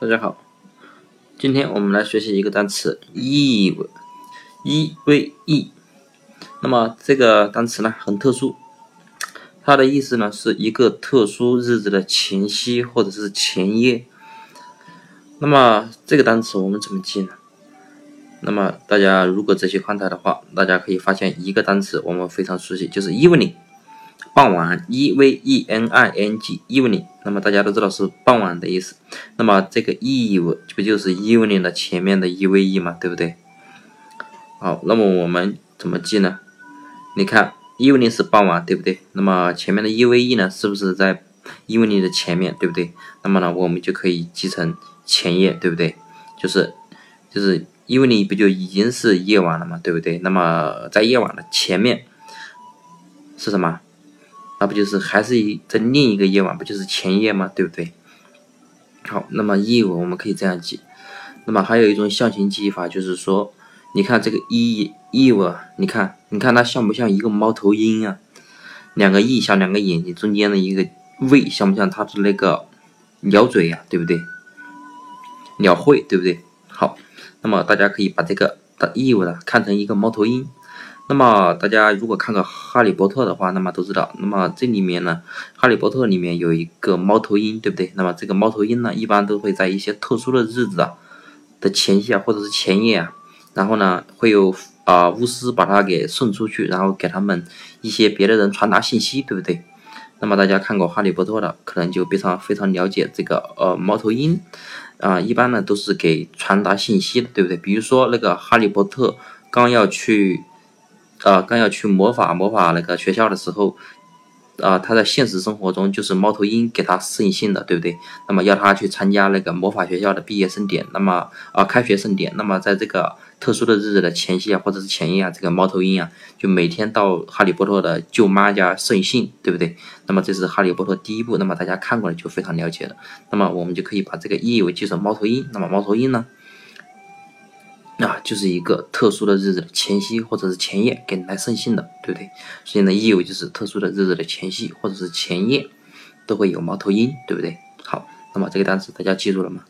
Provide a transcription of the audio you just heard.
大家好，今天我们来学习一个单词 eve，e v e。那么这个单词呢很特殊，它的意思呢是一个特殊日子的前夕或者是前夜。那么这个单词我们怎么记呢？那么大家如果仔细看它的话，大家可以发现一个单词我们非常熟悉，就是 evening。傍晚，e v e n i n g，evening。那么大家都知道是傍晚的意思。那么这个 eve 不就是 evening 的前面的 e v e 嘛，对不对？好，那么我们怎么记呢？你看，evening 是傍晚，对不对？那么前面的 e v e 呢，是不是在 evening 的前面，对不对？那么呢，我们就可以记成前夜，对不对？就是就是 evening 不就已经是夜晚了嘛，对不对？那么在夜晚的前面是什么？那不就是还是一在另一个夜晚，不就是前夜吗？对不对？好，那么 eve 我们可以这样记。那么还有一种象形记忆法，就是说，你看这个 e eve，你看，你看它像不像一个猫头鹰啊？两个 e 像两个眼睛，中间的一个 v 像不像它的那个鸟嘴呀？对不对？鸟喙，对不对？好，那么大家可以把这个的 eve 呢看成一个猫头鹰。那么大家如果看过《哈利波特》的话，那么都知道，那么这里面呢，《哈利波特》里面有一个猫头鹰，对不对？那么这个猫头鹰呢，一般都会在一些特殊的日子啊的前夕啊，或者是前夜啊，然后呢，会有啊巫师把它给送出去，然后给他们一些别的人传达信息，对不对？那么大家看过《哈利波特》的，可能就非常非常了解这个呃猫头鹰啊，一般呢都是给传达信息的，对不对？比如说那个哈利波特刚要去。啊，刚要去魔法魔法那个学校的时候，啊，他在现实生活中就是猫头鹰给他送信的，对不对？那么要他去参加那个魔法学校的毕业盛典，那么啊，开学盛典，那么在这个特殊的日子的前夕啊，或者是前夜啊，这个猫头鹰啊，就每天到哈利波特的舅妈家送信，对不对？那么这是哈利波特第一部，那么大家看过了就非常了解了。那么我们就可以把这个意义为记成猫头鹰。那么猫头鹰呢？啊，就是一个特殊的日子的前夕或者是前夜给你来送信的，对不对？所以呢，意有就是特殊的日子的前夕或者是前夜都会有猫头鹰，对不对？好，那么这个单词大家记住了吗？